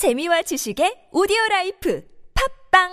재미와 지식의 오디오 life 팟빵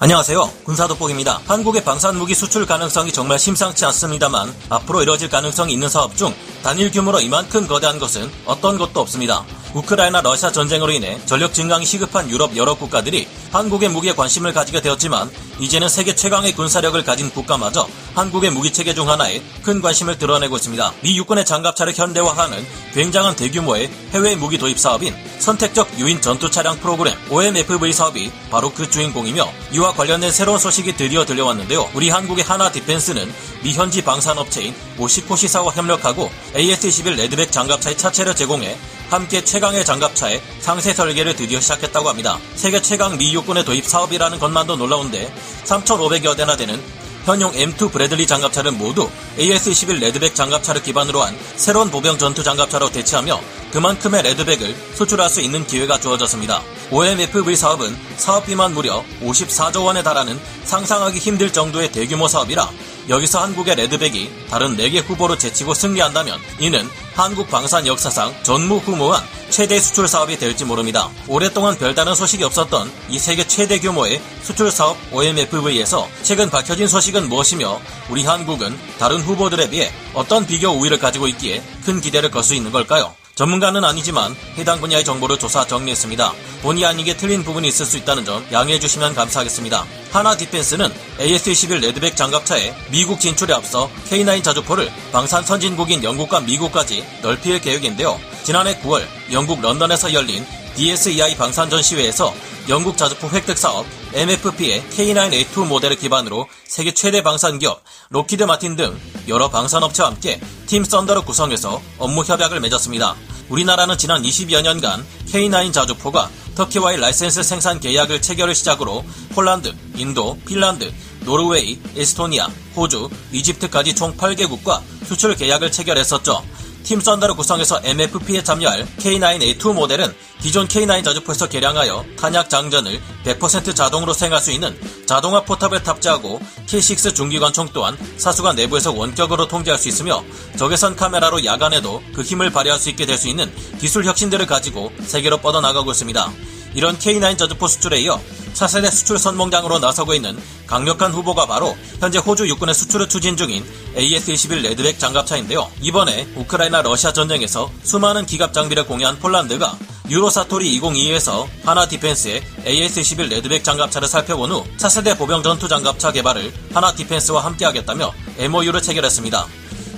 안녕하세요. 군사돋보기입니다. 한국의 방산무기 수출 가능성이 정말 심상치 않습니다만 앞으로 이뤄질 가능성이 있는 사업 중 단일 규모로 이만큼 거대한 것은 어떤 것도 없습니다. 우크라이나 러시아 전쟁으로 인해 전력 증강이 시급한 유럽 여러 국가들이 한국의 무기에 관심을 가지게 되었지만 이제는 세계 최강의 군사력을 가진 국가마저 한국의 무기 체계 중 하나에 큰 관심을 드러내고 있습니다. 미 육군의 장갑차를 현대화하는 굉장한 대규모의 해외 무기 도입 사업인 선택적 유인 전투 차량 프로그램 OMFV 사업이 바로 그 주인공이며 이와 관련된 새로운 소식이 드디어 들려왔는데요. 우리 한국의 한화 디펜스는 미 현지 방산업체인 오시코시사와 협력하고 AS-21 레드백 장갑차의 차체를 제공해 함께 최강의 장갑차의 상세 설계를 드디어 시작했다고 합니다. 세계 최강 미 육군의 도입 사업이라는 것만도 놀라운데 3,500여 대나 되는 현용 M2 브래들리 장갑차를 모두 AS-21 레드백 장갑차를 기반으로 한 새로운 보병 전투 장갑차로 대체하며 그만큼의 레드백을 수출할 수 있는 기회가 주어졌습니다. OMFV 사업은 사업비만 무려 54조 원에 달하는 상상하기 힘들 정도의 대규모 사업이라 여기서 한국의 레드백이 다른 4개 후보로 제치고 승리한다면 이는 한국 방산 역사상 전무후무한 최대 수출 사업이 될지 모릅니다. 오랫동안 별다른 소식이 없었던 이 세계 최대 규모의 수출 사업 OMFV에서 최근 밝혀진 소식은 무엇이며 우리 한국은 다른 후보들에 비해 어떤 비교 우위를 가지고 있기에 큰 기대를 걸 수 있는 걸까요? 전문가는 아니지만 해당 분야의 정보를 조사 정리했습니다. 본의 아니게 틀린 부분이 있을 수 있다는 점 양해해 주시면 감사하겠습니다. 하나 디펜스는 AS-21 레드백 장갑차에 미국 진출에 앞서 K9 자주포를 방산 선진국인 영국과 미국까지 넓힐 계획인데요. 지난해 9월 영국 런던에서 열린 DSEI 방산 전 시회에서 영국 자주포 획득 사업 MFP의 K9A2 모델을 기반으로 세계 최대 방산 기업 록히드 마틴 등 여러 방산업체와 함께 팀 썬더를 구성해서 업무 협약을 맺었습니다. 우리나라는 지난 20여 년간 K9 자주포가 터키와의 라이센스 생산 계약을 체결을 시작으로 폴란드, 인도, 핀란드, 노르웨이, 에스토니아, 호주, 이집트까지 총 8개국과 수출 계약을 체결했었죠. 팀 썬더를 구성해서 MFP에 참여할 K9A2 모델은 기존 K9 자주포에서 개량하여 탄약 장전을 100% 자동으로 수행할 수 있는 자동화 포탑을 탑재하고 K6 중기관총 또한 사수가 내부에서 원격으로 통제할 수 있으며 적외선 카메라로 야간에도 그 힘을 발휘할 수 있게 될 수 있는 기술 혁신들을 가지고 세계로 뻗어나가고 있습니다. 이런 K9 자주포 수출에 이어 차세대 수출 선봉장으로 나서고 있는 강력한 후보가 바로 현재 호주 육군의 수출을 추진 중인 AS-21 레드백 장갑차인데요. 이번에 우크라이나 러시아 전쟁에서 수많은 기갑 장비를 공유한 폴란드가 유로사토리 2022에서 한화 디펜스의 AS-21 레드백 장갑차를 살펴본 후 차세대 보병 전투 장갑차 개발을 한화 디펜스와 함께하겠다며 MOU를 체결했습니다.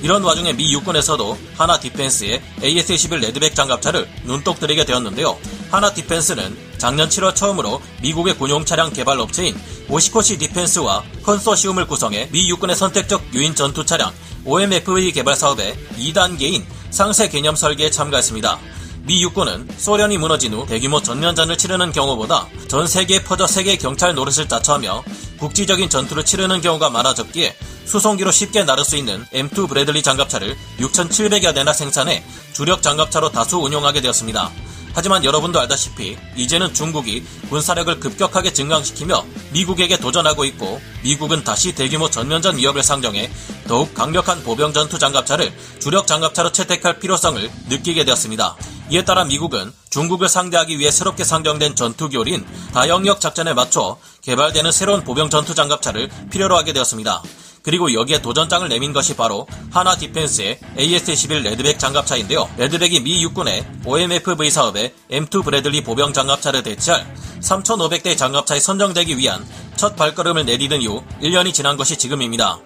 이런 와중에 미 육군에서도 한화 디펜스의 AS-21 레드백 장갑차를 눈독 들이게 되었는데요. 한화 디펜스는 작년 7월 처음으로 미국의 군용 차량 개발 업체인 오시코시 디펜스와 컨소시움을 구성해 미 육군의 선택적 유인 전투 차량 OMFV 개발 사업의 2단계인 상세 개념 설계에 참가했습니다. 미 육군은 소련이 무너진 후 대규모 전면전을 치르는 경우보다 전 세계에 퍼져 세계 경찰 노릇을 자처하며 국지적인 전투를 치르는 경우가 많아졌기에 수송기로 쉽게 나를 수 있는 M2 브래들리 장갑차를 6,700여 대나 생산해 주력 장갑차로 다수 운용하게 되었습니다. 하지만 여러분도 알다시피 이제는 중국이 군사력을 급격하게 증강시키며 미국에게 도전하고 있고 미국은 다시 대규모 전면전 위협을 상정해 더욱 강력한 보병 전투 장갑차를 주력 장갑차로 채택할 필요성을 느끼게 되었습니다. 이에 따라 미국은 중국을 상대하기 위해 새롭게 상정된 전투 교리인 다영역 작전에 맞춰 개발되는 새로운 보병 전투 장갑차를 필요로 하게 되었습니다. 그리고 여기에 도전장을 내민 것이 바로 한화 디펜스의 AS-21 레드백 장갑차인데요. 레드백이 미 육군의 OMFV 사업에 M2 브래들리 보병 장갑차를 대체할 3,500대 장갑차에 선정되기 위한 첫 발걸음을 내디딘 이후 1년이 지난 것이 지금입니다.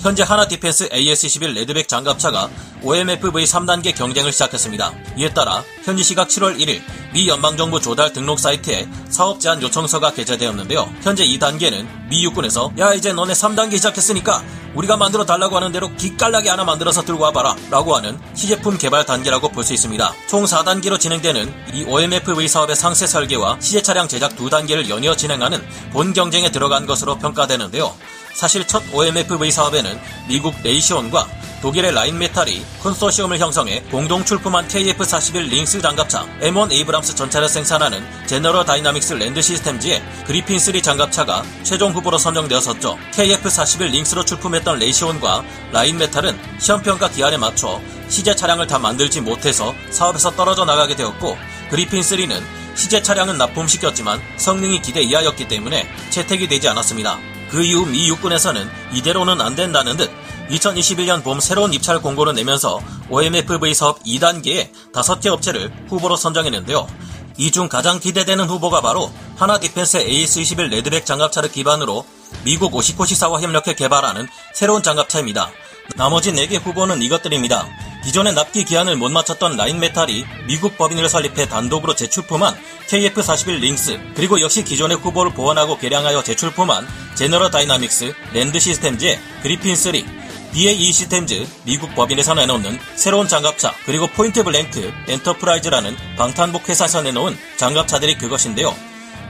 현재 한화 디펜스 AS-21 레드백 장갑차가 OMFV 3단계 경쟁을 시작했습니다. 이에 따라 현지 시각 7월 1일 미 연방정부 조달 등록 사이트에 사업 제안 요청서가 게재되었는데요. 현재 이 단계는 미 육군에서 야 이제 너네 3단계 시작했으니까 우리가 만들어 달라고 하는 대로 기깔나게 하나 만들어서 들고 와봐라 라고 하는 시제품 개발 단계라고 볼 수 있습니다. 총 4단계로 진행되는 이 OMFV 사업의 상세 설계와 시제 차량 제작 2단계를 연이어 진행하는 본 경쟁에 들어간 것으로 평가되는데요. 사실 첫 OMFV 사업에는 미국 레이시온과 독일의 라인메탈이 컨소시엄을 형성해 공동 출품한 KF-41 링스 장갑차, M1 에이브람스 전차를 생산하는 제너럴 다이나믹스 랜드 시스템즈의 그리핀3 장갑차가 최종 후보로 선정되었었죠. KF-41 링스로 출품했던 레이시온과 라인메탈은 시험평가 기한에 맞춰 시제 차량을 다 만들지 못해서 사업에서 떨어져 나가게 되었고 그리핀3는 시제 차량은 납품시켰지만 성능이 기대 이하였기 때문에 채택이 되지 않았습니다. 그 이후 미 육군에서는 이대로는 안 된다는 듯 2021년 봄 새로운 입찰 공고를 내면서 OMFV 사업 2단계에 5개 업체를 후보로 선정했는데요. 이 중 가장 기대되는 후보가 바로 한화 디펜스 AS-21 레드백 장갑차를 기반으로 미국 오시코시사와 협력해 개발하는 새로운 장갑차입니다. 나머지 4개 후보는 이것들입니다. 기존의 납기 기한을 못 맞췄던 라인메탈이 미국 법인을 설립해 단독으로 재출품한 KF41 링스, 그리고 역시 기존의 후보를 보완하고 개량하여 재출품한 제너럴 다이나믹스, 랜드 시스템즈의 그리핀 3, BAE 시스템즈, 미국 법인에서 내놓는 새로운 장갑차, 그리고 포인트 블랭크, 엔터프라이즈라는 방탄복 회사에서 내놓은 장갑차들이 그것인데요.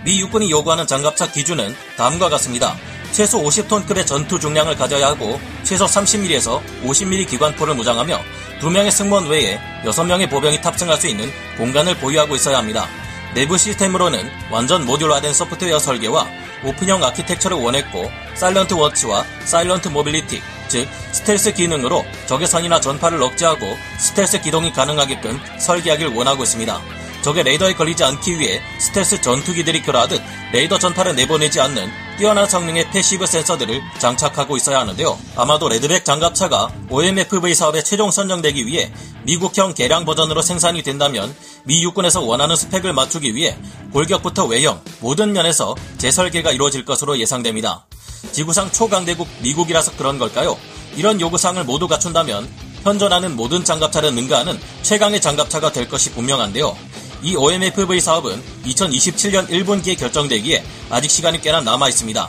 미 육군이 요구하는 장갑차 기준은 다음과 같습니다. 최소 50톤급의 전투 중량을 가져야 하고 최소 30mm에서 50mm 기관포를 무장하며 2명의 승무원 외에 6명의 보병이 탑승할 수 있는 공간을 보유하고 있어야 합니다. 내부 시스템으로는 완전 모듈화된 소프트웨어 설계와 오픈형 아키텍처를 원했고 silent watch와 silent mobility, 즉 스텔스 기능으로 적외선이나 전파를 억제하고 스텔스 기동이 가능하게끔 설계하길 원하고 있습니다. 적의 레이더에 걸리지 않기 위해 스텔스 전투기들이 그러하듯 레이더 전파를 내보내지 않는 뛰어난 성능의 passive 센서들을 장착하고 있어야 하는데요. 아마도 레드백 장갑차가 OMFV 사업에 최종 선정되기 위해 미국형 개량 버전으로 생산이 된다면 미 육군에서 원하는 스펙을 맞추기 위해 골격부터 외형, 모든 면에서 재설계가 이루어질 것으로 예상됩니다. 지구상 초강대국 미국이라서 그런 걸까요? 이런 요구사항을 모두 갖춘다면 현존하는 모든 장갑차를 능가하는 최강의 장갑차가 될 것이 분명한데요. 이 OMFV 사업은 2027년 1분기에 결정되기에 아직 시간이 꽤나 남아 있습니다.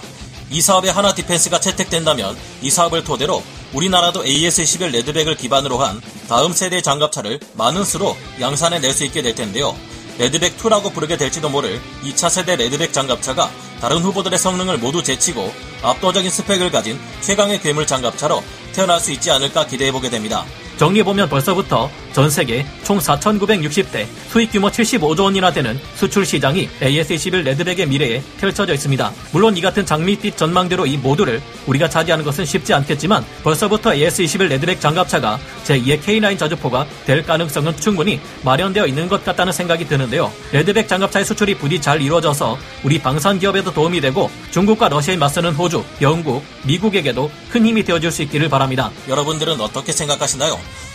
이 사업에 하나 디펜스가 채택된다면 이 사업을 토대로 우리나라도 AS-21 레드백을 기반으로 한 다음 세대 장갑차를 많은 수로 양산해 낼 수 있게 될 텐데요. 레드백2라고 부르게 될지도 모를 이 차세대 레드백 장갑차가 다른 후보들의 성능을 모두 제치고 압도적인 스펙을 가진 최강의 괴물 장갑차로 태어날 수 있지 않을까 기대해보게 됩니다. 정리해보면 벌써부터 전 세계 총 4,960대 수익 규모 75조 원이나 되는 수출 시장이 AS21 레드백의 미래에 펼쳐져 있습니다. 물론 이 같은 장밋빛 전망대로 이 모두를 우리가 차지하는 것은 쉽지 않겠지만 벌써부터 AS21 레드백 장갑차가 제2의 K9 자주포가 될 가능성은 충분히 마련되어 있는 것 같다는 생각이 드는데요. 레드백 장갑차의 수출이 부디 잘 이루어져서 우리 방산 기업에도 도움이 되고 중국과 러시아에 맞서는 호주, 영국, 미국에게도 큰 힘이 되어줄 수 있기를 바랍니다. 여러분들은 어떻게 생각하시나요?